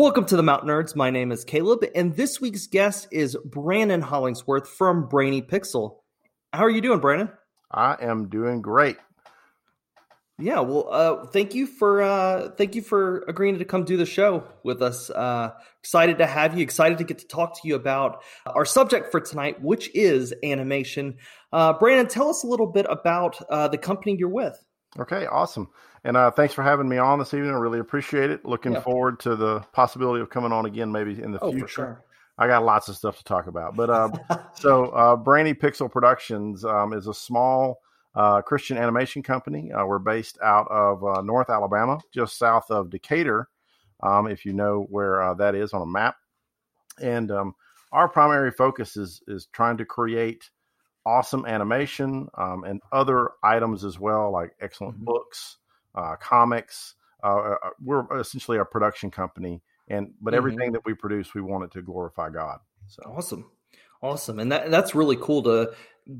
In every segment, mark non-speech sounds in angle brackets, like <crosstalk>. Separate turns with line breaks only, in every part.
Welcome to the Mountain Nerds. My name is Caleb, and this week's guest is Brandon Hollingsworth from Brainy Pixel. How are you doing, Brandon?
I am doing great.
Yeah, well, uh, thank you for uh, thank you for agreeing to come do the show with us. Uh, excited to have you. Excited to get to talk to you about our subject for tonight, which is animation. Uh, Brandon, tell us a little bit about uh, the company you're with.
Okay, awesome. And uh, thanks for having me on this evening. I really appreciate it. Looking yeah. forward to the possibility of coming on again, maybe in the
oh,
future.
Sure.
I got lots of stuff to talk about. But uh, <laughs> so, uh, Brainy Pixel Productions um, is a small uh, Christian animation company. Uh, we're based out of uh, North Alabama, just south of Decatur, um, if you know where uh, that is on a map. And um, our primary focus is is trying to create awesome animation um, and other items as well, like excellent mm-hmm. books, uh, comics. Uh, uh, we're essentially a production company, and but mm-hmm. everything that we produce, we want it to glorify God.
So awesome, awesome, and that that's really cool to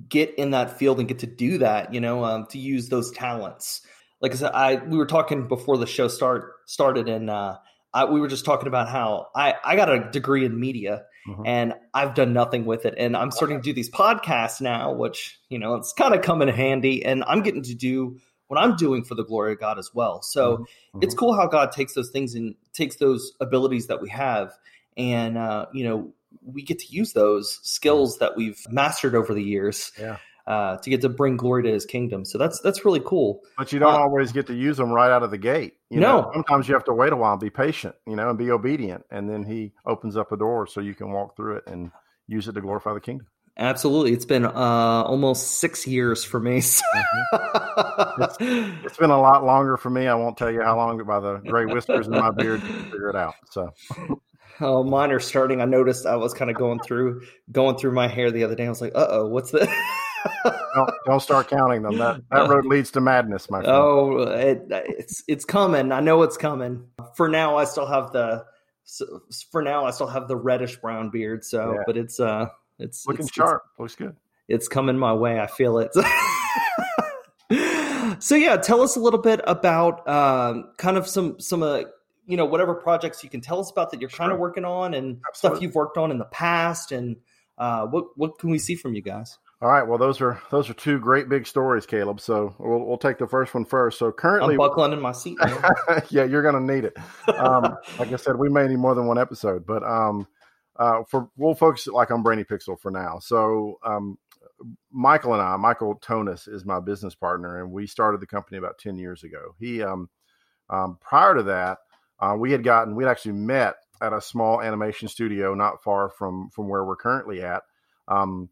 get in that field and get to do that. You know, um, to use those talents. Like I said, I we were talking before the show start started, and uh, I, we were just talking about how I I got a degree in media Mm-hmm. And I've done nothing with it. And I'm starting to do these podcasts now, which, you know, it's kind of come in handy. And I'm getting to do what I'm doing for the glory of God as well. So mm-hmm. it's cool how God takes those things and takes those abilities that we have. And, uh, you know, we get to use those skills that we've mastered over the years.
Yeah
uh, to get to bring glory to his kingdom. So that's that's really cool.
But you don't uh, always get to use them right out of the gate. You
no,
know, sometimes you have to wait a while, and be patient, you know, and be obedient, and then he opens up a door so you can walk through it and use it to glorify the kingdom.
Absolutely, it's been uh, almost six years for me. <laughs>
Mm-hmm. it's, it's been a lot longer for me. I won't tell you how long, but by the gray whiskers in my beard, to figure it out. So.
Oh, mine are starting. I noticed I was kind of going through going through my hair the other day. I was like, "Uh oh, what's this?" <laughs>
don't, don't, start counting them. That that road leads to madness, my friend.
Oh, it, it's it's coming. I know it's coming. For now, I still have the. For now, I still have the reddish brown beard. So, yeah. but it's uh, it's
looking
it's,
sharp. It's, Looks good.
It's coming my way. I feel it. <laughs> so yeah, tell us a little bit about um, kind of some some uh, you know whatever projects you can tell us about that you're sure. kind of working on and Absolutely. stuff you've worked on in the past and uh, what what can we see from you guys?
All right. Well, those are those are two great big stories, Caleb. So we'll we'll take the first one first. So currently,
I'm buckling in my seat. <laughs>
yeah, you're going to need it. Um, <laughs> like I said, we may need more than one episode, but um, uh, for we'll focus it like on Brainy Pixel for now. So um, Michael and I, Michael Tonis is my business partner, and we started the company about ten years ago. He um, um, prior to that, uh, we had gotten we'd actually met at a small animation studio not far from from where we're currently at. Um,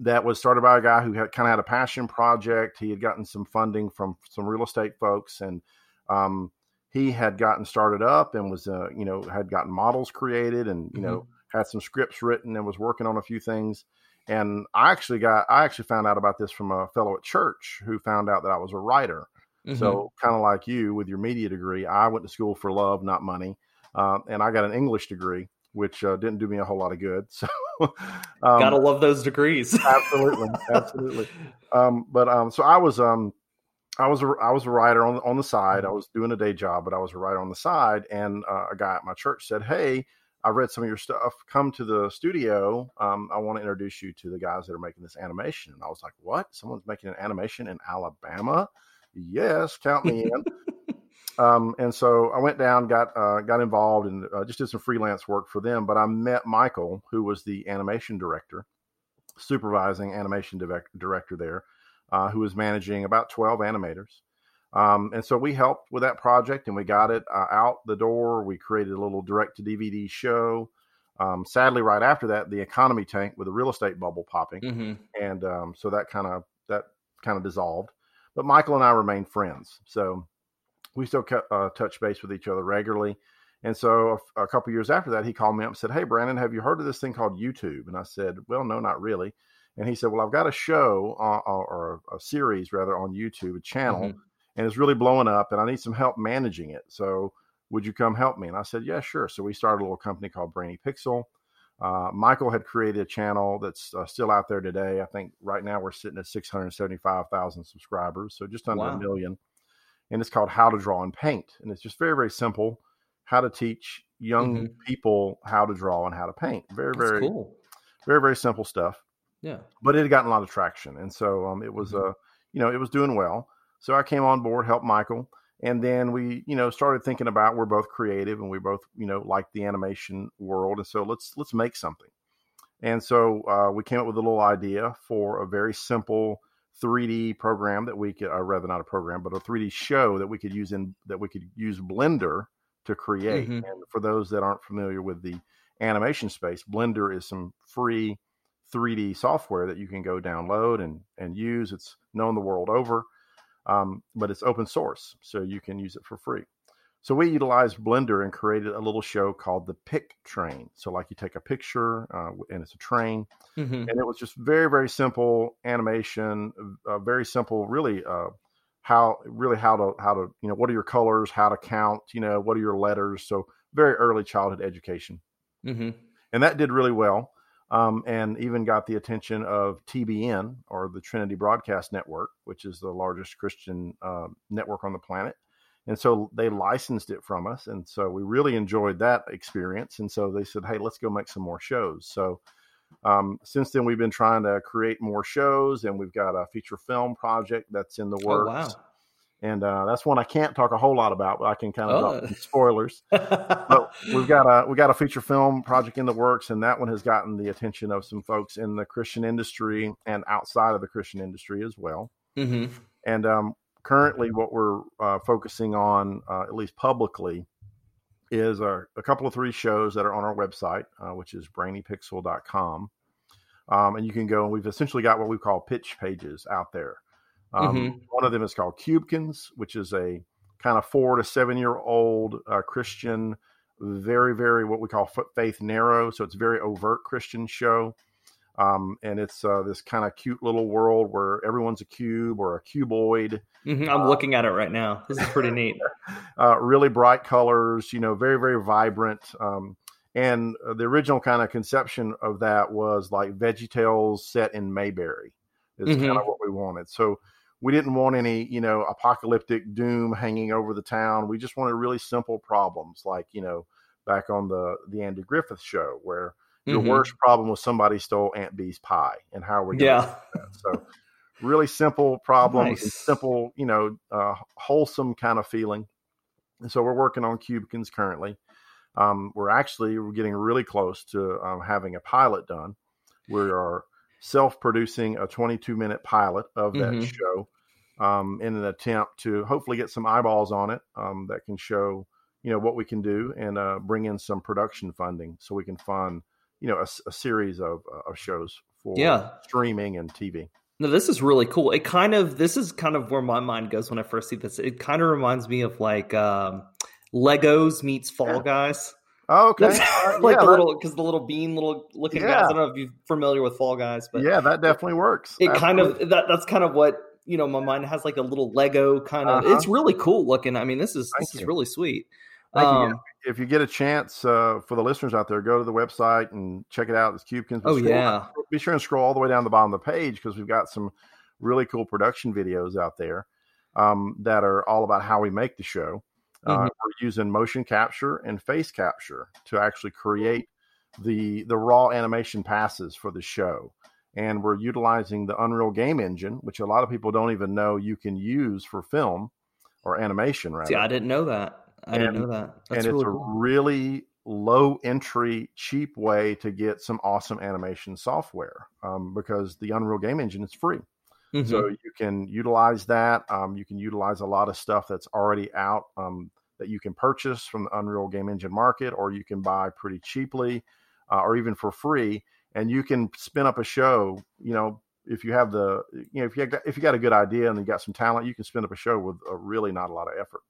that was started by a guy who had kind of had a passion project. He had gotten some funding from some real estate folks, and um, he had gotten started up and was, uh, you know, had gotten models created and you mm-hmm. know had some scripts written and was working on a few things. And I actually got, I actually found out about this from a fellow at church who found out that I was a writer. Mm-hmm. So kind of like you with your media degree, I went to school for love, not money, uh, and I got an English degree which uh, didn't do me a whole lot of good. <laughs> So,
um, gotta love those degrees. <laughs>
absolutely, absolutely. Um, but um, so I was um, I was a, I was a writer on on the side. I mm-hmm. was doing a day job, but I was a writer on the side. And uh, a guy at my church said, "Hey, I read some of your stuff. Come to the studio. Um, I want to introduce you to the guys that are making this animation." And I was like, "What? Someone's making an animation in Alabama?" Yes, count me in. <laughs> Um, and so I went down, got uh, got involved, and uh, just did some freelance work for them. But I met Michael, who was the animation director, supervising animation director there, uh, who was managing about twelve animators. Um, and so we helped with that project, and we got it uh, out the door. We created a little direct to DVD show. Um, sadly, right after that, the economy tanked with the real estate bubble popping, mm-hmm. and um, so that kind of that kind of dissolved. But Michael and I remained friends. So we still kept, uh, touch base with each other regularly. And so a, a couple years after that, he called me up and said, Hey, Brandon, have you heard of this thing called YouTube? And I said, Well, no, not really. And he said, Well, I've got a show uh, or a series rather on YouTube, a channel, mm-hmm. And it's really blowing up, and I need some help managing it. So would you come help me? And I said, Yeah, sure. So we started a little company called Brainy Pixel. Uh, Michael had created a channel that's uh, still out there today. I think right now we're sitting at 675,000 subscribers, so just under wow. a million and it's called How to Draw and Paint. And it's just very, very simple how to teach young
Mhm.
people how to draw and how to paint. Very,
That's
very,
cool.
very, very simple stuff.
Yeah.
But it had gotten a lot of traction, and so um, it was,
Mhm.
uh, you know, it was doing well. So I came on board, helped Michael, and then we, you know, started thinking about we're both creative and we both, you know, like the animation world, and so let's let's make something. And so uh, we came up with a little idea for a very simple 3D program that we could, or rather not a program, but a 3D show that we could use in that we could use Blender to create.
Mhm.
And for those that aren't familiar with the animation space, Blender is some free 3D software that you can go download and and use. It's known the world over, um, but it's open source, so you can use it for free. So we utilized Blender and created a little show called the Pick Train. So like you take a picture uh, and it's a train,
hmm
and it was just very very simple animation, uh, very simple, really. Uh, how really how to how to you know what are your colors, how to count, you know what are your letters. So very early childhood education
hmm
and that did really well um, and even got the attention of tbn or the trinity broadcast network which is the largest christian uh, network on the planet. And so they licensed it from us and so we really enjoyed that experience. And so they said hey let's go make some more shows. So um, since then we've been trying to create more shows and we've got a feature film project that's in the
Oh
works.
wow.
And uh, that's one i can't talk a whole lot about but i can kind of
Oh.
spoilers <laughs> but we've got a we got a feature film project in the works, and that one has gotten the attention of some folks in the Christian industry and outside of the Christian industry as well.
hmm
And um, currently, what we're uh, focusing on, uh, at least publicly, is a, a couple of three shows that are on our website, uh, which is brainypixel.com. Um, and you can go and we've essentially got what we call pitch pages out there. Um,
Mhm.
One of them is called Cubekins, which is a kind of four to seven year old uh, Christian, very, very what we call fa- faith narrow. So it's a very overt Christian show. Um, and it's uh, this kind of cute little world where everyone's a cube or a cuboid,
hmm I'm looking at it right now. This is pretty neat. <laughs>
uh, really bright colors, you know, very, very vibrant. Um, and uh, the original kind of conception of that was like Veggie Tales set in Mayberry, is
Mhm.
kind of what we wanted. So we didn't want any, you know, apocalyptic doom hanging over the town. We just wanted really simple problems, like you know, back on the the Andy Griffith show, where your
Mhm.
worst problem was somebody stole Aunt Bee's pie, and how are we? gonna
Yeah.
So really simple problems,
Nice.
simple, you know, uh, wholesome kind of feeling. And so we're working on Cubikins currently. Um, we're actually we're getting really close to um, having a pilot done. We are self-producing a 22-minute pilot of that
Mhm.
show um, in an attempt to hopefully get some eyeballs on it um, that can show you know what we can do and uh, bring in some production funding so we can fund you know a series of, uh, of shows for
Yeah.
streaming and TV.
No, this is really cool. It kind of this is kind of where my mind goes when I first see this. It kind of reminds me of like um, Legos meets Fall
Yeah.
Guys.
Oh, okay,
That's <laughs> like
yeah,
the
that-
little because the little bean little looking guys. I don't know if you're familiar with Fall Guys, but
yeah, that definitely works.
it kind of that that's kind of what you know. My mind has like a little Lego kind of.
Uh-huh.
It's really cool looking. I mean, this is
Thank
this is really sweet.
Thank you.
Um,
if you get a chance uh, for the listeners out there, go to the website and check it out. It's Cubekins. But
oh
scroll-
yeah,
Be sure and scroll all the way down the bottom of the page because we've got some really cool production videos out there um, that are all about how we make the show. Uh,
Mhm.
we're using motion capture and face capture to actually create the the raw animation passes for the show. And we're utilizing the Unreal Game Engine, which a lot of people don't even know you can use for film or animation, right
see, I didn't know that. I didn't know that. That's
and it's a
cool.
really low entry, cheap way to get some awesome animation software um, because the Unreal Game Engine is free.
Mhm.
So you can utilize that. Um, you can utilize a lot of stuff that's already out um, that you can purchase from the Unreal Game Engine market, or you can buy pretty cheaply, uh, or even for free. And you can spin up a show. You know, if you have the, you know, if you got, if you got a good idea and you got some talent, you can spin up a show with a really not a lot of effort.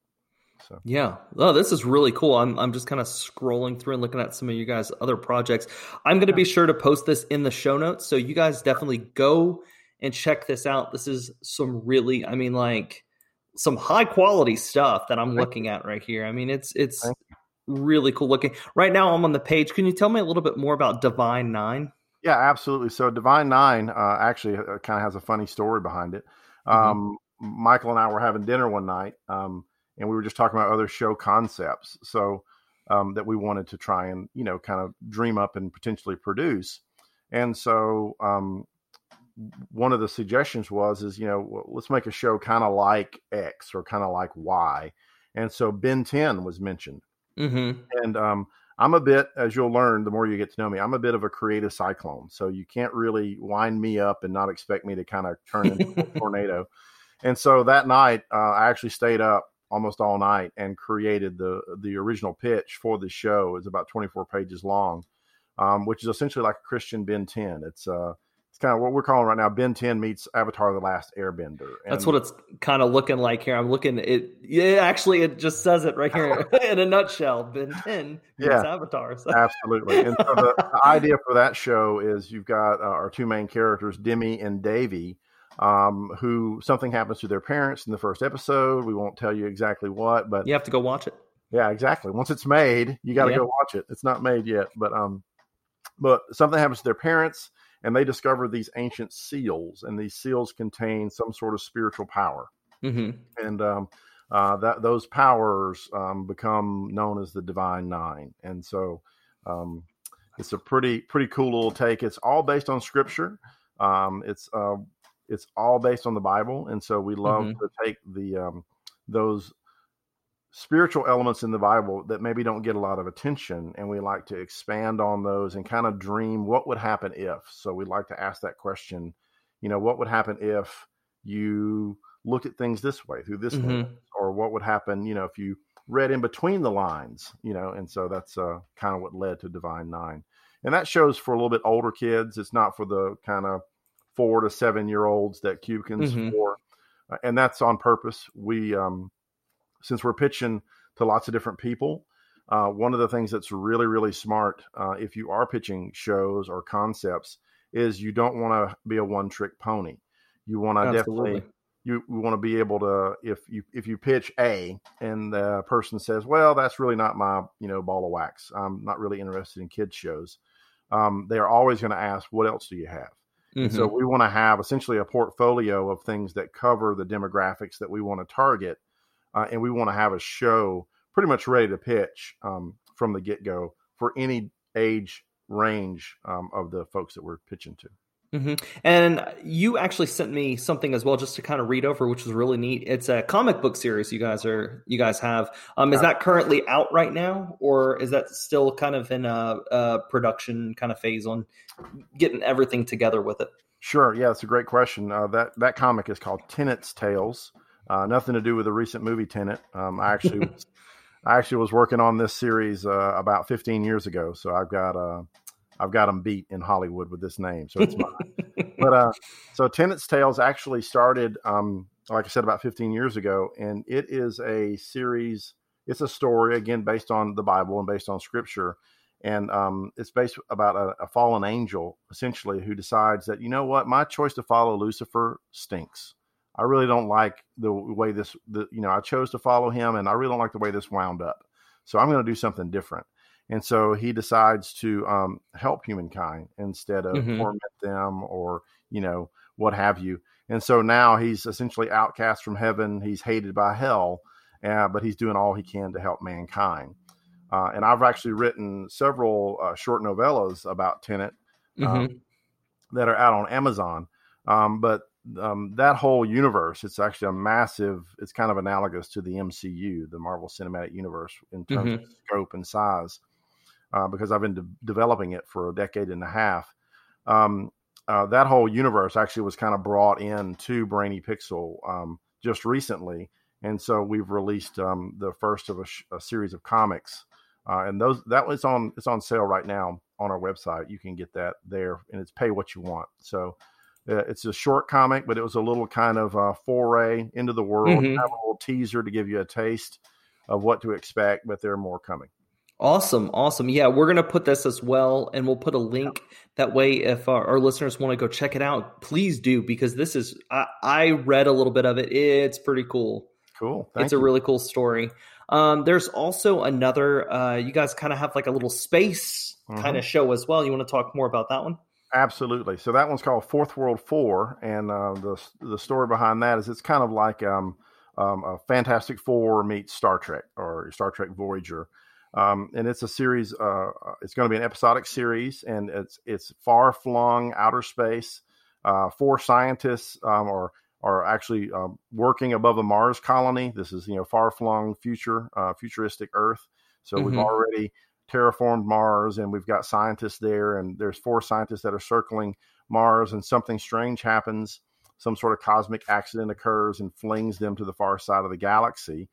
So
Yeah. Oh, this is really cool. I'm I'm just kind of scrolling through and looking at some of you guys' other projects. I'm going to be sure to post this in the show notes, so you guys definitely go and check this out. This is some really, I mean, like some high quality stuff that I'm looking at right here. I mean, it's it's really cool looking. Right now, I'm on the page. Can you tell me a little bit more about Divine Nine?
Yeah, absolutely. So Divine Nine uh, actually uh, kind of has a funny story behind it.
Mhm.
Um, Michael and I were having dinner one night, um, and we were just talking about other show concepts. So um, that we wanted to try and you know kind of dream up and potentially produce. And so um, one of the suggestions was is you know well, let's make a show kind of like X or kind of like Y. And so Ben 10 was mentioned.
Mm-hmm.
And um, I'm a bit, as you'll learn, the more you get to know me, I'm a bit of a creative cyclone. So you can't really wind me up and not expect me to kind of turn into a <laughs> tornado. And so that night, uh, I actually stayed up almost all night and created the the original pitch for the show. It's about 24 pages long, um, which is essentially like a Christian Ben 10. It's uh, it's kind of what we're calling right now Ben 10 meets Avatar: The Last Airbender.
And That's what it's kind of looking like here. I'm looking it. Yeah, actually, it just says it right here <laughs> in a nutshell. Ben 10 meets yeah, Avatar.
So. Absolutely. And so the, <laughs> the, idea for that show is you've got uh, our two main characters, Demi and Davy um, who something happens to their parents in the first episode. We won't tell you exactly what, but
you have to go watch it.
Yeah, exactly. Once it's made, you got to yeah. go watch it. It's not made yet, but um, but something happens to their parents, and they discover these ancient seals, and these seals contain some sort of spiritual power,
mm-hmm.
and um, uh, that those powers um, become known as the divine nine, and so um, it's a pretty pretty cool little take. It's all based on scripture. Um, it's uh, it's all based on the Bible, and so we love mm-hmm. to take the um, those spiritual elements in the Bible that maybe don't get a lot of attention, and we like to expand on those and kind of dream what would happen if. So we like to ask that question, you know, what would happen if you looked at things this way through this mm-hmm. lens, or what would happen, you know, if you read in between the lines, you know, and so that's uh, kind of what led to Divine Nine. And that shows for a little bit older kids. It's not for the kind of four to seven year olds that Cubikins mm-hmm. for, uh, and that's on purpose. We, um, since we're pitching to lots of different people, uh, one of the things that's really really smart uh, if you are pitching shows or concepts is you don't want to be a one trick pony. You want to definitely you, you want to be able to if you if you pitch A and the person says, well, that's really not my you know ball of wax. I'm not really interested in kids shows. Um, they are always going to ask, what else do you have? Mm-hmm. So we want to have essentially a portfolio of things that cover the demographics that we want to target, uh, and we want to have a show pretty much ready to pitch um, from the get go for any age range um, of the folks that we're pitching to.
Mm-hmm. And you actually sent me something as well, just to kind of read over, which was really neat. It's a comic book series you guys are you guys have. Um, is that currently out right now, or is that still kind of in a, a production kind of phase on getting everything together with it?
Sure. Yeah, it's a great question. Uh, that that comic is called Tenant's Tales. Uh, nothing to do with the recent movie Tenet. Um, I <laughs> actually was, I actually was working on this series uh, about 15 years ago, so I've got uh, I've got them beat in Hollywood with this name, so it's mine. <laughs> but uh, so Tenant's Tales actually started, um, like I said, about 15 years ago, and it is a series. It's a story again based on the Bible and based on Scripture, and um, it's based about a, a, fallen angel essentially who decides that you know what, my choice to follow Lucifer stinks. I really don't like the way this, the, you know, I chose to follow him, and I really don't like the way this wound up. So I'm going to do something different and so he decides to um, help humankind instead of mm-hmm. torment them or you know what have you and so now he's essentially outcast from heaven he's hated by hell uh, but he's doing all he can to help mankind uh, and i've actually written several uh, short novellas about tenet um, mm-hmm. that are out on amazon um, but um, that whole universe it's actually a massive it's kind of analogous to the mcu the marvel cinematic universe in terms mm-hmm. of scope and size uh, because I've been de- developing it for a decade and a half. Um, uh, that whole universe actually was kind of brought in to Brainy Pixel um, just recently, and so we've released um, the first of a, sh- a series of comics, uh, and those that was on it's on sale right now on our website. You can get that there, and it's pay what you want. So. Uh, it's a short comic, but it was a little kind of uh, foray into the world, mm-hmm. kind of a little teaser to give you a taste of what to expect. But there are more coming.
Awesome, awesome. Yeah, we're gonna put this as well, and we'll put a link. That way, if our, our listeners want to go check it out, please do because this is. I, I read a little bit of it. It's pretty cool.
Cool.
Thank it's you. a really cool story. Um, there's also another. Uh, you guys kind of have like a little space mm-hmm. kind of show as well. You want to talk more about that one?
Absolutely. So that one's called Fourth World Four, and uh, the the story behind that is it's kind of like um, um, a Fantastic Four meets Star Trek or Star Trek Voyager. Um, and it's a series. Uh, uh it's going to be an episodic series, and it's it's far flung outer space. Uh, four scientists um, are are actually um, working above a Mars colony. This is you know far flung future, uh, futuristic Earth. So mm-hmm. we've already terraformed Mars, and we've got scientists there, and there's four scientists that are circling Mars, and something strange happens. Some sort of cosmic accident occurs and flings them to the far side of the galaxy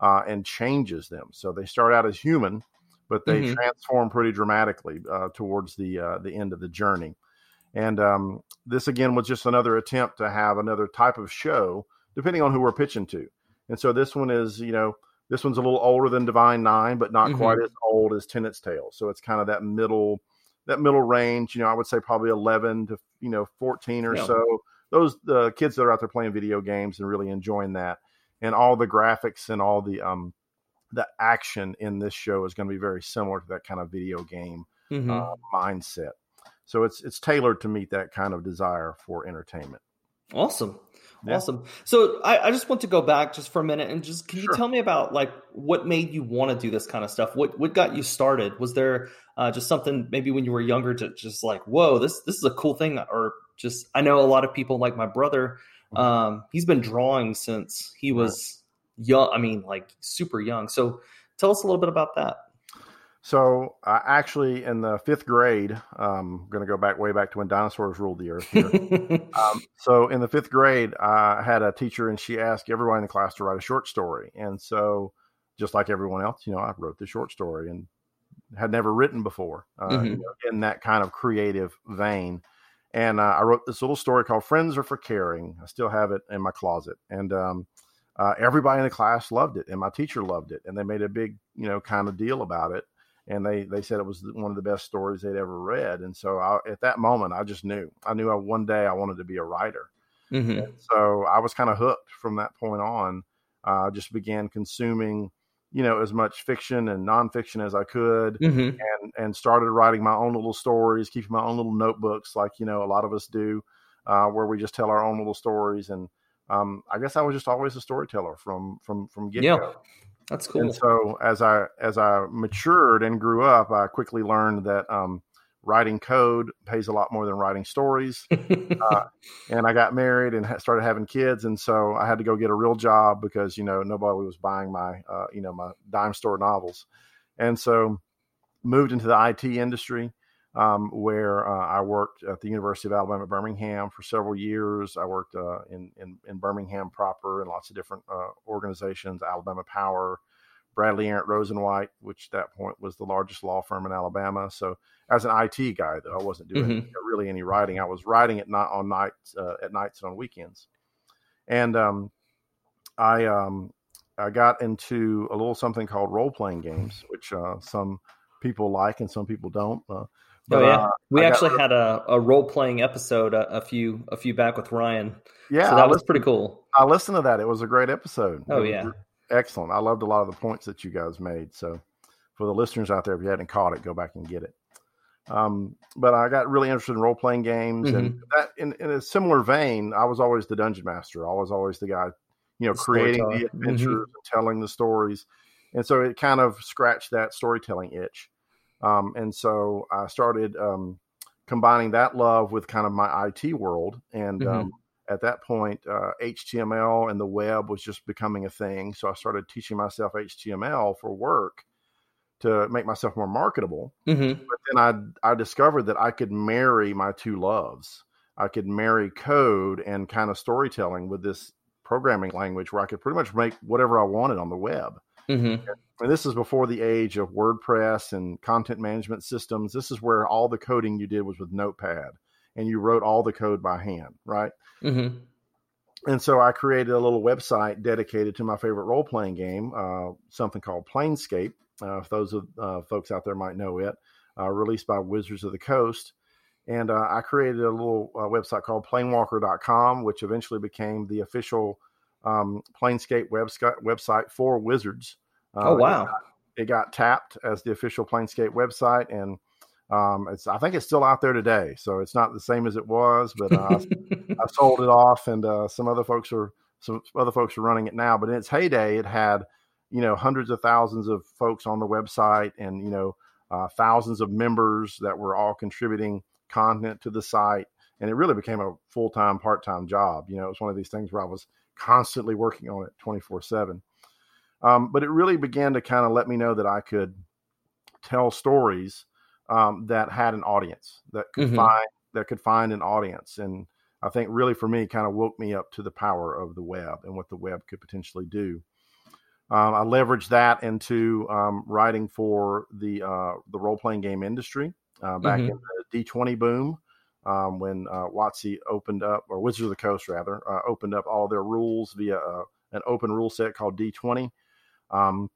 uh, and changes them. So they start out as human, but they mm-hmm. transform pretty dramatically uh, towards the uh, the end of the journey. And um, this again was just another attempt to have another type of show, depending on who we're pitching to. And so this one is, you know, this one's a little older than Divine Nine, but not mm-hmm. quite as old as Tenant's Tale. So it's kind of that middle, that middle range. You know, I would say probably eleven to you know fourteen or yeah. so. Those the kids that are out there playing video games and really enjoying that, and all the graphics and all the um the action in this show is going to be very similar to that kind of video game mm-hmm. uh, mindset. So it's it's tailored to meet that kind of desire for entertainment.
Awesome. Yeah. Awesome. So I, I, just want to go back just for a minute and just can sure. you tell me about like what made you want to do this kind of stuff? What what got you started? Was there uh, just something maybe when you were younger to just like whoa this this is a cool thing or just I know a lot of people like my brother. Mm-hmm. Um, he's been drawing since he was young. I mean like super young. So tell us a little bit about that.
So I actually, in the fifth grade, um, I'm going to go back way back to when dinosaurs ruled the earth. <laughs> um, so in the fifth grade, I had a teacher, and she asked everyone in the class to write a short story. And so, just like everyone else, you know, I wrote the short story and had never written before uh, mm-hmm. you know, in that kind of creative vein. And uh, I wrote this little story called "Friends Are for Caring." I still have it in my closet, and um, uh, everybody in the class loved it, and my teacher loved it, and they made a big, you know, kind of deal about it and they they said it was one of the best stories they'd ever read. And so I, at that moment, I just knew I knew I, one day I wanted to be a writer. Mm-hmm. so I was kind of hooked from that point on. I uh, just began consuming, you know, as much fiction and nonfiction as I could, mm-hmm. and and started writing my own little stories, keeping my own little notebooks, like you know a lot of us do, uh, where we just tell our own little stories. And um, I guess I was just always a storyteller from from from get go. Yeah.
That's cool.
And so as I as I matured and grew up, I quickly learned that um, writing code pays a lot more than writing stories. uh, <laughs> and I got married and started having kids, and so I had to go get a real job because you know nobody was buying my uh, you know my dime store novels, and so moved into the IT industry. Um, where uh, I worked at the University of Alabama at Birmingham for several years. I worked uh, in, in, in Birmingham proper in lots of different uh, organizations, Alabama Power, Bradley Arant Rose and White, which at that point was the largest law firm in Alabama. So as an IT guy, though, I wasn't doing mm-hmm. really any writing. I was writing it not on nights, uh, at nights and on weekends. And um, I um, I got into a little something called role playing games, which uh, some people like and some people don't. Uh,
but, oh yeah, uh, we I actually got, had a, a role playing episode a, a, few a few back with Ryan. Yeah, so that I was listened, pretty cool.
I listened to that. It was a great episode.
Oh yeah,
excellent. I loved a lot of the points that you guys made. So for the listeners out there, if you hadn't caught it, go back and get it. Um, but I got really interested in role playing games, mm-hmm. and that in, in, a similar vein, I was always the dungeon master. I was always the guy, you know, the creating the mm-hmm. adventures mm-hmm. and telling the stories, and so it kind of scratched that storytelling itch. Um, and so I started um, combining that love with kind of my IT world. And mm-hmm. um, at that point, uh, HTML and the web was just becoming a thing. So I started teaching myself HTML for work to make myself more marketable. Mm-hmm. But then I I discovered that I could marry my two loves. I could marry code and kind of storytelling with this programming language where I could pretty much make whatever I wanted on the web. Mm-hmm. And this is before the age of WordPress and content management systems. This is where all the coding you did was with Notepad and you wrote all the code by hand, right? Mm-hmm. And so I created a little website dedicated to my favorite role playing game, uh, something called Planescape. Uh, if those of, uh, folks out there might know it, uh, released by Wizards of the Coast. And uh, I created a little uh, website called planewalker.com, which eventually became the official um, Planescape website website for Wizards.
Uh, oh wow!
It got, it got, tapped as the official Planescape website, and um, it's I think it's still out there today. So it's not the same as it was, but uh, I <laughs> sold it off, and uh, some other folks are some other folks are running it now. But in its heyday, it had you know hundreds of thousands of folks on the website and you know uh, thousands of members that were all contributing content to the site and it really became a full-time part-time job you know it was one of these things where i was constantly working on it 24 7 um, but it really began to kind of let me know that i could tell stories um, that had an audience that could mm-hmm. find that could find an audience and i think really for me kind of woke me up to the power of the web and what the web could potentially do um, I leveraged that into um, writing for the uh, the role playing game industry uh, back mm-hmm. in the D20 boom um, when uh, WotC opened up, or Wizards of the Coast rather, uh, opened up all their rules via uh, an open rule set called D20. Um,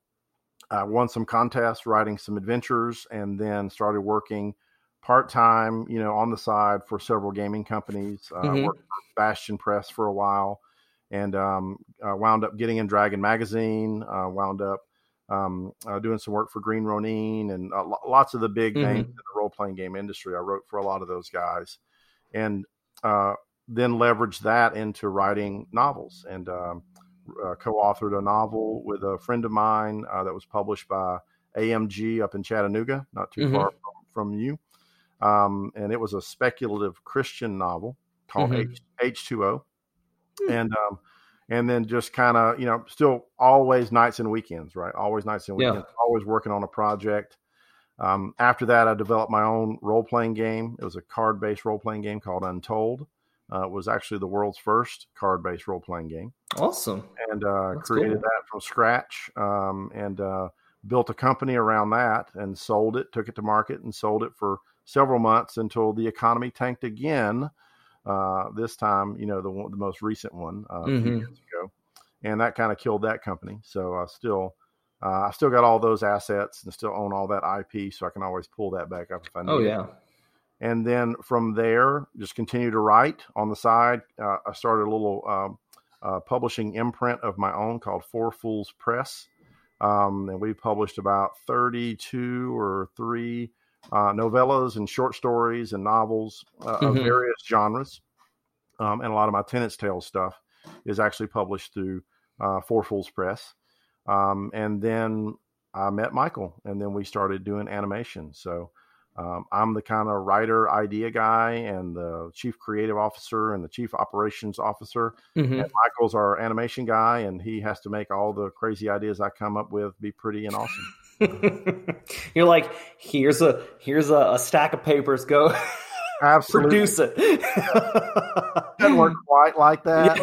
I won some contests, writing some adventures, and then started working part time, you know, on the side for several gaming companies. Uh, mm-hmm. Worked for Bastion Press for a while and um, uh, wound up getting in Dragon Magazine, uh, wound up um, uh, doing some work for Green Ronin and uh, lots of the big mm-hmm. names in the role playing game industry. I wrote for a lot of those guys, and uh, then leveraged that into writing novels and um, uh, co-authored a novel with a friend of mine that was published by AMG up in Chattanooga, not too mm-hmm. far from, from you. Um, and it was a speculative Christian novel called mm-hmm. H two O Hmm. and um, and then just kind of you know still always nights and weekends, right? Always nights and weekends. Yeah. Always working on a project. Um, after that, I developed my own role playing game. It was a card based role playing game called Untold. Uh, was actually the world's first card based role playing game.
Awesome.
And uh, created cool. that from scratch um, and uh, built a company around that and sold it, took it to market and sold it for several months until the economy tanked again uh, this time, you know, the the most recent one uh, mm-hmm. years ago, and that kind of killed that company. So I still, uh, I still got all those assets and still own all that IP, so I can always pull that back up if I need.
Oh yeah.
It. And then from there, just continue to write on the side. Uh, I started a little um, uh, publishing imprint of my own called Four Fools Press. Um, and we published about 32 or three uh, novellas and short stories and novels uh, mm-hmm. of various genres. Um, and a lot of my Tenants Tales stuff is actually published through uh, Four Fools Press. Um, and then I met Michael, and then we started doing animation. So um, I'm the kind of writer idea guy and the chief creative officer and the chief operations officer. Mm-hmm. And Michael's our animation guy, and he has to make all the crazy ideas I come up with be pretty and awesome. <laughs>
You're like, here's a here's a, a stack of papers. Go, <laughs>
absolutely
produce it. <laughs>
Doesn't work quite like that.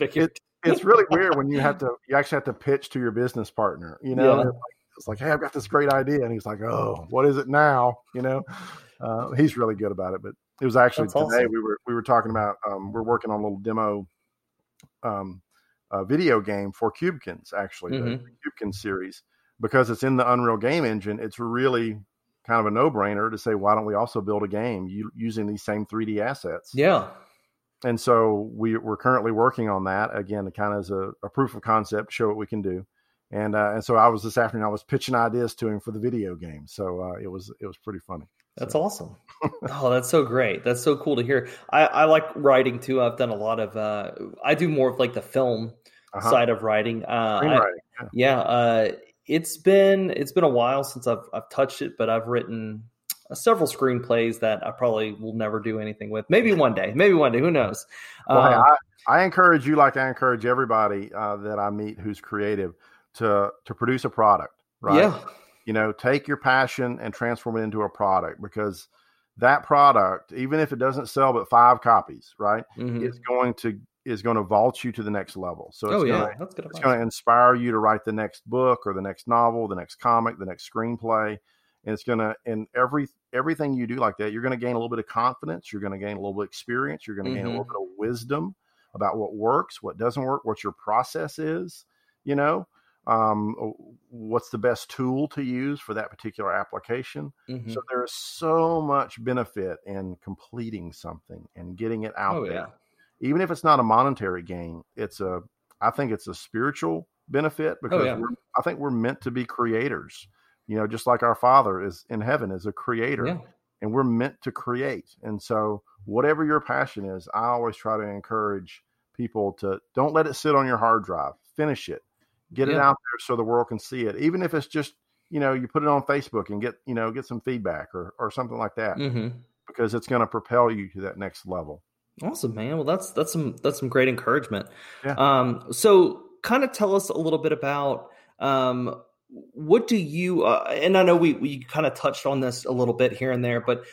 It, it's really weird when you have to you actually have to pitch to your business partner. You know, yeah. like, it's, like, hey, I've got this great idea, and he's like, oh, what is it now? You know, uh, he's really good about it. But it was actually That's today awesome. we were we were talking about um, we're working on a little demo. Um, video game for Cubekins, actually, mm-hmm. the, the Cubekin series because it's in the Unreal Game Engine, it's really kind of a no brainer to say, why don't we also build a game using these same 3D assets?
Yeah.
And so we, we're currently working on that again, kind of as a, a proof of concept, show what we can do. And uh, and so I was this afternoon. I was pitching ideas to him for the video game. So uh, it was it was pretty funny.
That's so. awesome. oh, that's so great. That's so cool to hear. I, I like writing too. I've done a lot of. Uh, I do more of like the film uh-huh. side of writing. Uh, I, yeah, yeah uh, it's been it's been a while since I've I've touched it, but I've written several screenplays that I probably will never do anything with. Maybe one day, maybe one day, who knows?
Well, um, I, I, encourage you, like I encourage everybody uh, that I meet who's creative, to to produce a product. Right?
Yeah.
You know, take your passion and transform it into a product because that product, even if it doesn't sell but five copies, right, mm-hmm. it's going to is going to vault you to the next level. So it's oh, yeah. going to, it's going to inspire you to write the next book or the next novel, the next comic, the next screenplay. And it's going to, and every, everything you do like that, you're going to gain a little bit of confidence. You're going to gain a little bit of experience. You're going to mm-hmm. gain a little mm-hmm. bit of wisdom about what works, what doesn't work, what your process is, you know, um, what's the best tool to use for that particular application. Mm-hmm. So there's so much benefit in completing something and getting it out oh, there. Yeah even if it's not a monetary gain, it's a I think it's a spiritual benefit because oh, yeah. I think we're meant to be creators. You know, just like our Father is in heaven is a creator, yeah. and we're meant to create. And so, whatever your passion is, I always try to encourage people to don't let it sit on your hard drive. Finish it. Get it out there so the world can see it. Even if it's just, you know, you put it on Facebook and get, you know, get some feedback or or something like that
hmm
because it's going to propel you to that next level.
Awesome, man. Well, that's that's some that's some great encouragement.
Yeah.
Um, so kind of tell us a little bit about um, what do you uh, and I know we we kind of touched on this a little bit here and there, but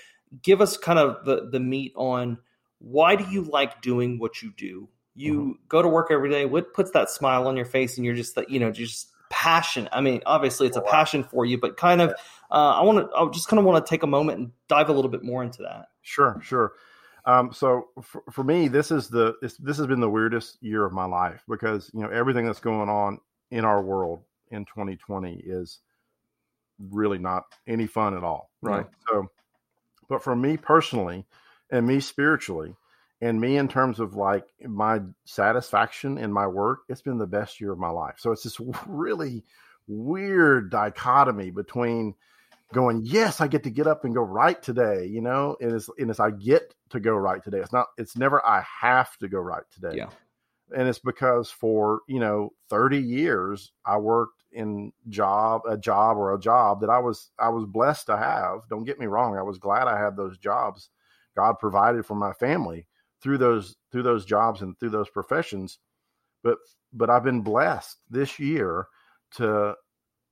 give us kind of the the meat on why do you like doing what you do? You
Mm-hmm.
go to work every day. What puts that smile on your face, and you're just that you know just passion. I mean, obviously it's a passion for you, but kind of uh, I want to I just kind of want to take a moment and dive a little bit more into that.
Sure, sure. Um, so for, for me, this is the this, this has been the weirdest year of my life because you know everything that's going on in our world in 2020 is really not any fun at all, right? So, but for me personally, and me spiritually, and me in terms of like my satisfaction in my work, it's been the best year of my life. So it's this <laughs> really weird dichotomy between going, yes, I get to get up and go write today, you know, and it's, and it's I get to go write today. It's not, it's never I have to go write today.
Yeah.
And it's because for, you know, 30 years I worked in job, a job or a job that I was, I was blessed to have. Don't get me wrong. I was glad I had those jobs. God provided for my family through those, through those jobs and through those professions. But, but I've been blessed this year to,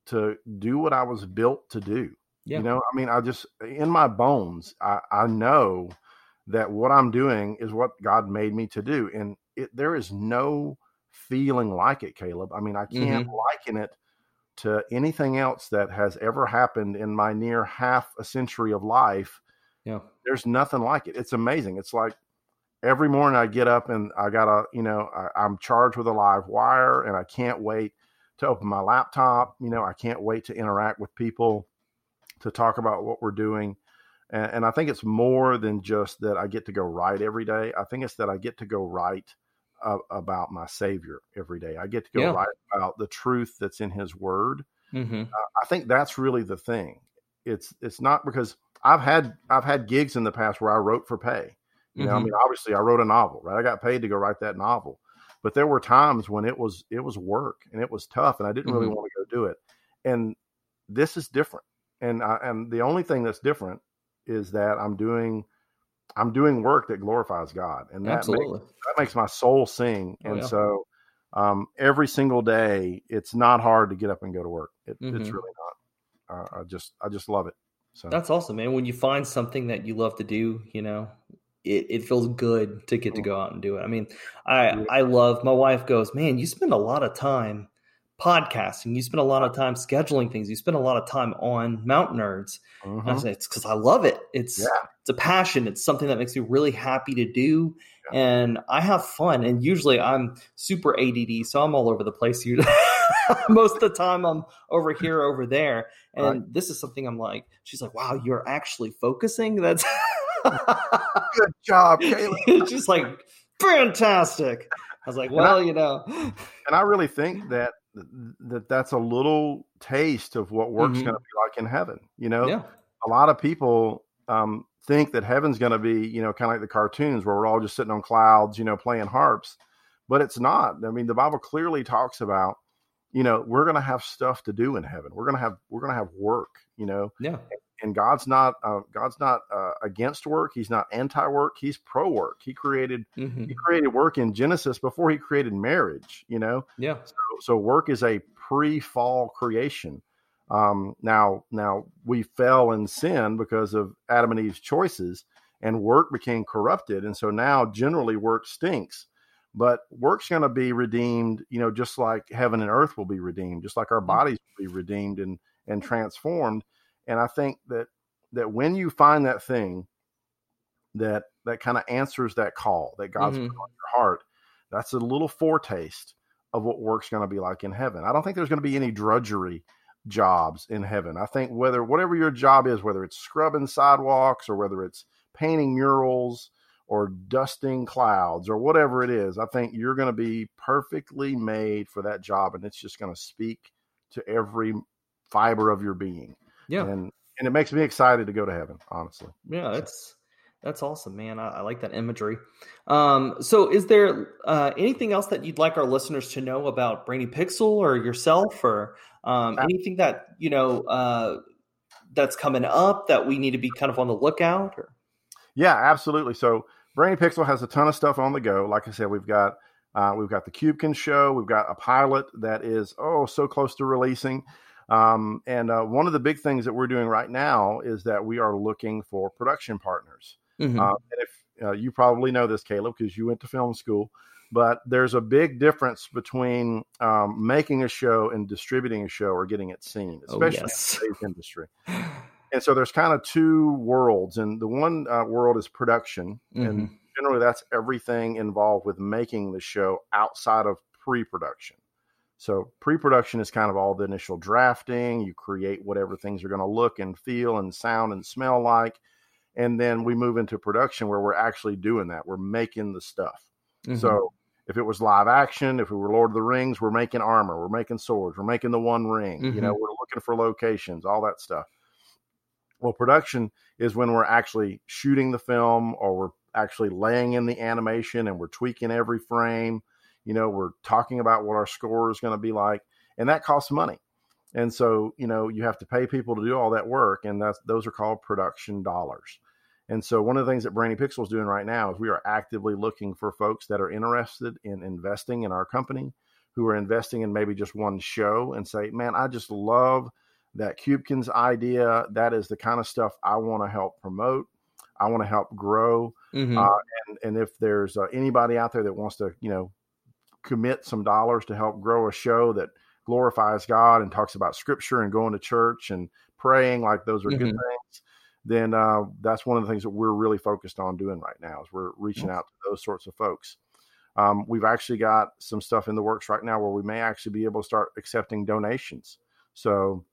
to do what I was built to do.
Yeah.
You know, I mean, I just in my bones, I, I know that what I'm doing is what God made me to do, and it, there is no feeling like it, Caleb. I mean, I can't mm-hmm. liken it to anything else that has ever happened in my near half a century of life.
Yeah.
There's nothing like it. It's amazing. It's like every morning I get up and I gotta, you know, I, I'm charged with a live wire, and I can't wait to open my laptop. You know, I can't wait to interact with people to talk about what we're doing. And, and I think it's more than just that I get to go write every day. I think it's that I get to go write uh, about my Savior every day. I get to go
Yeah.
write about the truth that's in His Word.
hmm
I think that's really the thing. It's it's not because I've had I've had gigs in the past where I wrote for pay. You know, I
Mhm.
mean, obviously I wrote a novel, right? I got paid to go write that novel. But there were times when it was it was work and it was tough and I didn't really
Mhm.
want to go do it. And this is different. And I, and the only thing that's different is that I'm doing I'm doing work that glorifies God. And that makes, that makes my soul sing.
Oh,
and
yeah.
so um, every single day, it's not hard to get up and go to work. It, It's
Mhm.
really not. Uh, I just I just love it. So
That's awesome, man. When you find something that you love to do, you know, it, it feels good to get to
Mhm.
go out and do it. I mean, I
Yeah.
I love my wife goes, Man, you spend a lot of time podcasting, you spend a lot of time scheduling things, you spend a lot of time on Mountain Nerds. And I say it's because I love it. It's
yeah,
it's a passion. It's something that makes me really happy to do, and I have fun. And usually I'm super ADD, so I'm all over the place. Usually, <laughs> most of the time I'm over here, over there, and
Right.
this is something I'm like. She's like, "Wow, you're actually focusing." That's
good job, Caleb. <laughs>
it's just like fantastic. I was like,
And I-
"Well, you know,
and I really think that that that's a little taste of what work's
Mhm.
going to be like in heaven. You know,
yeah,
a lot of people um, think that heaven's going to be, you know, kind of like the cartoons where we're all just sitting on clouds, you know, playing harps, but it's not. I mean, the Bible clearly talks about, you know, we're going to have stuff to do in heaven. We're going to have we're going to have work. You know,
yeah,
and God's not uh, God's not uh, against work. He's not anti-work. He's pro-work. He created
hmm
he created work in Genesis before he created marriage. You know,
yeah,
so, so work is a pre-fall creation. Um, now, now we fell in sin because of Adam and Eve's choices, and work became corrupted, and so now generally work stinks. But work's going to be redeemed, you know, just like heaven and earth will be redeemed, just like our bodies will be redeemed and and transformed. And I think that that when you find that thing that that kind of answers that call that God's
Mhm.
put on your heart, that's a little foretaste of what work's going to be like in heaven. I don't think there's going to be any drudgery jobs in heaven. I think whether whatever your job is, whether it's scrubbing sidewalks or whether it's painting murals or dusting clouds or whatever it is, I think you're going to be perfectly made for that job and it's just going to speak to every fiber of your being.
Yeah.
And and it makes me excited to go to heaven, honestly.
Yeah, it's That's awesome, man. I, I like that imagery. Um, so, is there uh, anything else that you'd like our listeners to know about Brainy Pixel or yourself, or um, anything that you know uh, that's coming up that we need to be kind of on the lookout? Or?
Yeah, absolutely. So, Brainy Pixel has a ton of stuff on the go. Like I said, we've got uh, we've got the Cubekins show. We've got a pilot that is oh so close to releasing. Um, and uh, one of the big things that we're doing right now is that we are looking for production partners. Mm-hmm. Uh, and if uh, you probably know this, Caleb, because you went to film school, but there's a big difference between um, making a show and distributing a show or getting it seen, oh, especially oh, yes. in today's industry. <sighs> And so there's kind of two worlds, and the one uh, world is production, mm-hmm. and generally that's everything involved with making the show outside of pre-production. So pre-production is kind of all the initial drafting. You create whatever things are going to look and feel and sound and smell like and then we move into production where we're actually doing that we're making the stuff mm-hmm. so if it was live action if we were lord of the rings we're making armor we're making swords we're making the one ring mm-hmm. you know mm-hmm. we're looking for locations all that stuff well production is when we're actually shooting the film or we're actually laying in the animation and we're tweaking every frame you know we're talking about what our score is going to be like and that costs money and so, you know, you have to pay people to do all that work, and that's those are called production dollars. And so, one of the things that Brainy Pixel is doing right now is we are actively looking for folks that are interested in investing in our company, who are investing in maybe just one show, and say, "Man, I just love that Cubekins idea. That is the kind of stuff I want to help promote. I want to help grow. Mm-hmm. Uh, and, and if there's uh, anybody out there that wants to, you know, commit some dollars to help grow a show that glorifies God and talks about scripture and going to church and praying, like those are mm-hmm. good things, then uh, that's one of the things that we're really focused on doing right now is we're reaching out to those sorts of folks. Um, we've actually got some stuff in the works right now where we may actually be able to start accepting donations. So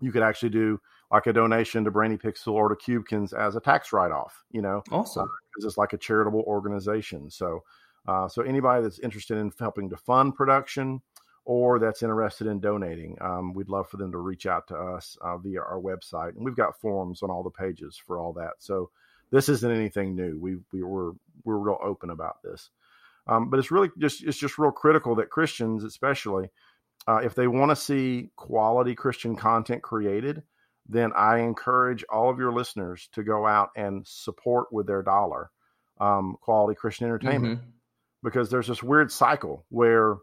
you could actually do like a donation to Brainy Pixel or to Cubekins as a tax write off, you know,
awesome
because uh, it's like a charitable organization. So, uh, so anybody that's interested in helping to fund production, or that's interested in donating, um, we'd love for them to reach out to us uh, via our website. And we've got forms on all the pages for all that. So this isn't anything new. We, we were, we're real open about this. Um, but it's really just, it's just real critical that Christians, especially, uh, if they want to see quality Christian content created, then I encourage all of your listeners to go out and support with their dollar um, quality Christian entertainment. Mm-hmm. Because there's this weird cycle where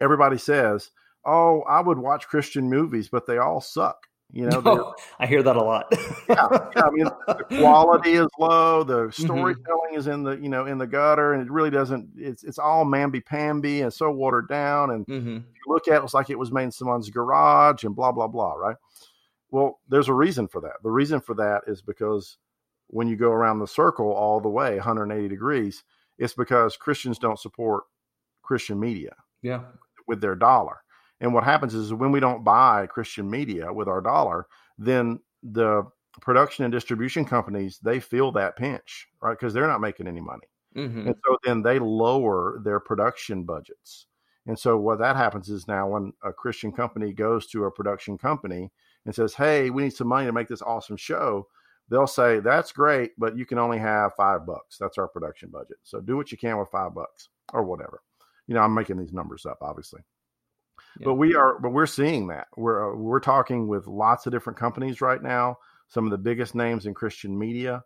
everybody says, "Oh, I would watch Christian movies, but they all suck." You know, <laughs>
I hear that a lot.
yeah, yeah, I mean, the <laughs> quality is low. The mm-hmm. storytelling mm-hmm. is in the you know in the gutter, and it really doesn't. It's it's all mamby pamby and so watered down. And mm-hmm. you look at it, it's like it was made in someone's garage and blah blah blah. Right. Well, there's a reason for that. The reason for that is because when you go around the circle all the way 180 degrees, it's because Christians don't support Christian media.
Yeah
with their dollar. And what happens is when we don't buy Christian media with our dollar, then the production and distribution companies they feel that pinch, right? Because they're not making any money. Mm-hmm. And so then they lower their production budgets. And so what that happens is now when a Christian company goes to a production company and says, "Hey, we need some money to make this awesome show," they'll say, "That's great, but you can only have five bucks. That's our production budget. So do what you can with five bucks or whatever." you know, I'm making these numbers up, obviously. Yeah. But we are, but we're seeing that. We're uh, we're talking with lots of different companies right now, some of the biggest names in Christian media,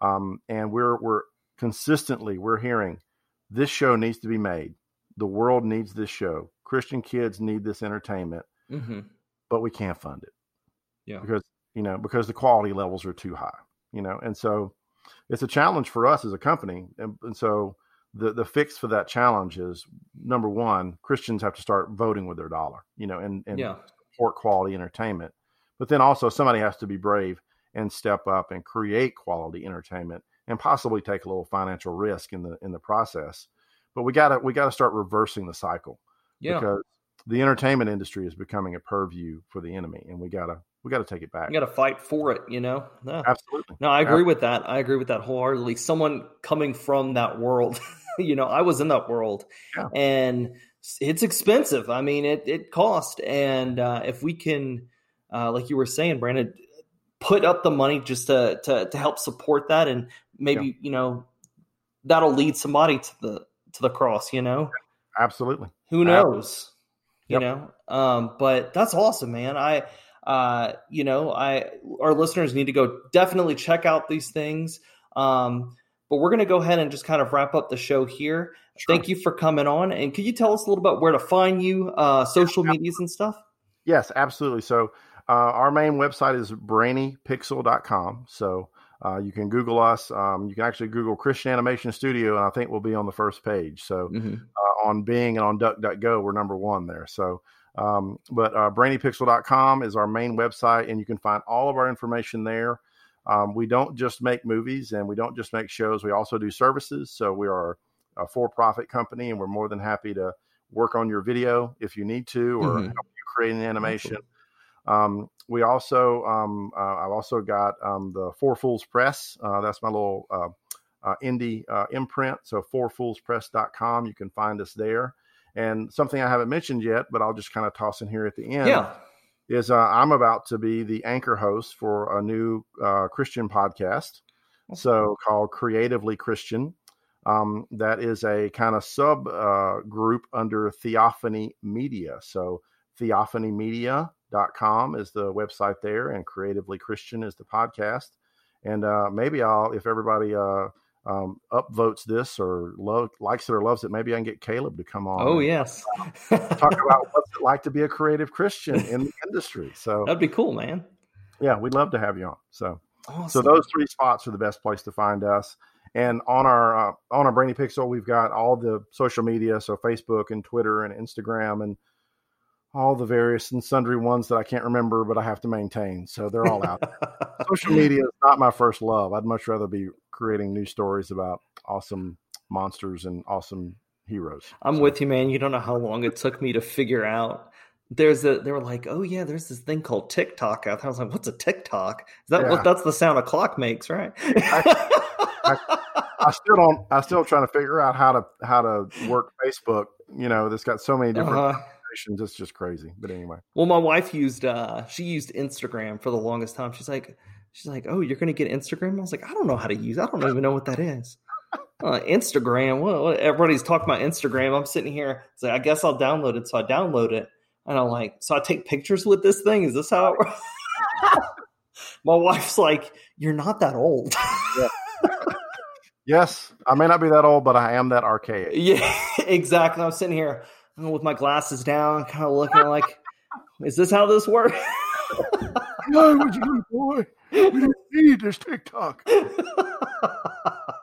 um, and we're we're consistently we're hearing this show needs to be made. The world needs this show. Christian kids need this entertainment, mm-hmm. but we can't fund it.
Yeah,
because you know because the quality levels are too high. You know, and so it's a challenge for us as a company, and, and so the the fix for that challenge is number one, Christians have to start voting with their dollar, you know, and and yeah. support quality entertainment. But then also somebody has to be brave and step up and create quality entertainment and possibly take a little financial risk in the in the process. But we gotta we gotta start reversing the cycle.
Yeah.
Because the entertainment industry is becoming a purview for the enemy and we gotta we got to take it back.
You got to fight for it, you know.
No. Absolutely.
No, I agree Absolutely. with that. I agree with that wholeheartedly. Someone coming from that world, <laughs> you know, I was in that world, yeah. and it's expensive. I mean, it it cost, and uh, if we can, uh, like you were saying, Brandon, put up the money just to, to to help support that and maybe yeah. you know that'll lead somebody to the to the cross. You know,
absolutely.
Who knows? Yep. You know, um, but that's awesome, man. I uh, you know, I our listeners need to go definitely check out these things. Um, but we're going to go ahead and just kind of wrap up the show here. Sure. Thank you for coming on. And could you tell us a little bit about where to find you, uh, social medias and stuff?
Yes, absolutely. So uh, our main website is brainypixel.com. So uh, you can Google us. Um, you can actually Google Christian Animation Studio, and I think we'll be on the first page. So mm-hmm. uh, on Bing and on DuckDuckGo, we're number one there. So, um, but uh, brainypixel.com is our main website, and you can find all of our information there. Um, we don't just make movies and we don't just make shows. We also do services. So we are a for-profit company, and we're more than happy to work on your video if you need to, or mm-hmm. help you create an animation. Um, we also, um, uh, I've also got um, the Four Fools Press. Uh, that's my little uh, uh indie uh, imprint. So fourfoolspress.com. You can find us there. And something I haven't mentioned yet, but I'll just kind of toss in here at the end.
Yeah
is uh, I'm about to be the anchor host for a new uh, Christian podcast, so called Creatively Christian. Um, that is a kind of sub uh, group under Theophany Media. So theophanymedia.com is the website there, and Creatively Christian is the podcast. And uh, maybe I'll, if everybody uh, um, upvotes this or likes it or loves it, maybe I can get Caleb to come on.
Oh yes,
talk about what's it like to be a creative Christian in the industry. So <laughs>
that'd be cool, man.
Yeah, we'd love to have you on. So, awesome. so those three spots are the best place to find us. And on our uh, on our Brainy Pixel, we've got all the social media, so Facebook and Twitter and Instagram and all the various and sundry ones that I can't remember, but I have to maintain. So they're all out. <laughs> social media is not my first love. I'd much rather be creating new stories about awesome monsters and awesome heroes.
I'm so. with you, man. You don't know how long it took me to figure out. There's a. They were like, "Oh yeah, there's this thing called TikTok." I was like, "What's a TikTok? Is that yeah. what? That's the sound a clock makes, right?"
I, I, I, still don't. I still trying to figure out how to how to work Facebook. You know, that's got so many different. Uh-huh. It's just crazy. But anyway.
Well, my wife used. uh She used Instagram for the longest time. She's like, She's like, "Oh, you're gonna get Instagram?" I was like, "I don't know how to use. I don't even know what that is." Uh, Instagram. Well, everybody's talking about Instagram. I'm sitting here. So I guess I'll download it. So I download it, and I'm like, "So I take pictures with this thing? Is this how it works?" <laughs> My wife's like, "You're not that old."
yeah. <laughs> Yes, I may not be that old, but I am that archaic.
Yeah, <laughs> exactly. I'm sitting here with my glasses down, kind of looking like, "Is this how this works?"
No, what you boy? We don't need this TikTok. <laughs>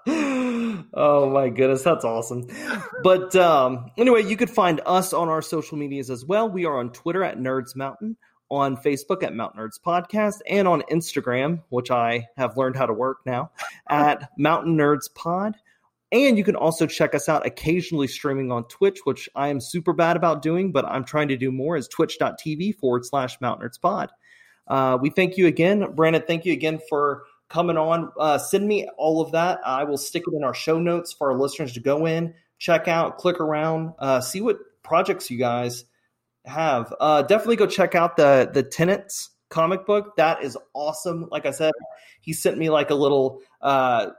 oh my goodness, that's awesome. But um, anyway, you could find us on our social medias as well. We are on Twitter at Nerds Mountain, on Facebook at Mountain Nerds Podcast, and on Instagram, which I have learned how to work now, at <laughs> Mountain Nerds Pod. And you can also check us out occasionally streaming on Twitch, which I am super bad about doing, but I'm trying to do more, is twitch.tv forward slash Mountain Nerds Pod. Uh, we thank you again, Brandon. Thank you again for coming on. Uh, send me all of that. I will stick it in our show notes for our listeners to go in, check out, click around, uh, see what projects you guys have. Uh, definitely go check out the the Tenants comic book. That is awesome. Like I said, he sent me like a little. Uh,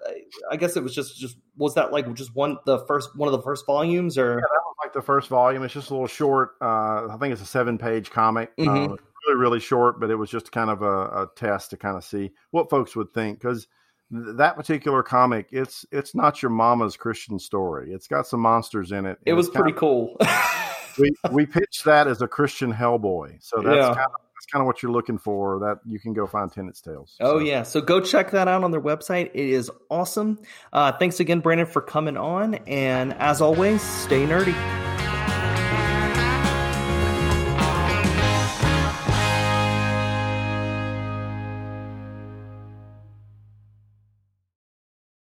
I guess it was just just was that like just one the first one of the first volumes or.
Yeah, that was like the first volume. It's just a little short. Uh, I think it's a seven page comic. Mm-hmm. Uh, really, really short, but it was just kind of a, a test to kind of see what folks would think because th- that particular comic, it's it's not your mama's Christian story. It's got some monsters in it.
It was pretty of, cool. <laughs>
we we pitched that as a Christian Hellboy, so that's yeah. kind of that's kind of what you're looking for. That you can go find Tenants Tales.
Oh yeah, so go check that out on their website. It is awesome. Uh, thanks again, Brandon, for coming on, and as always, stay nerdy.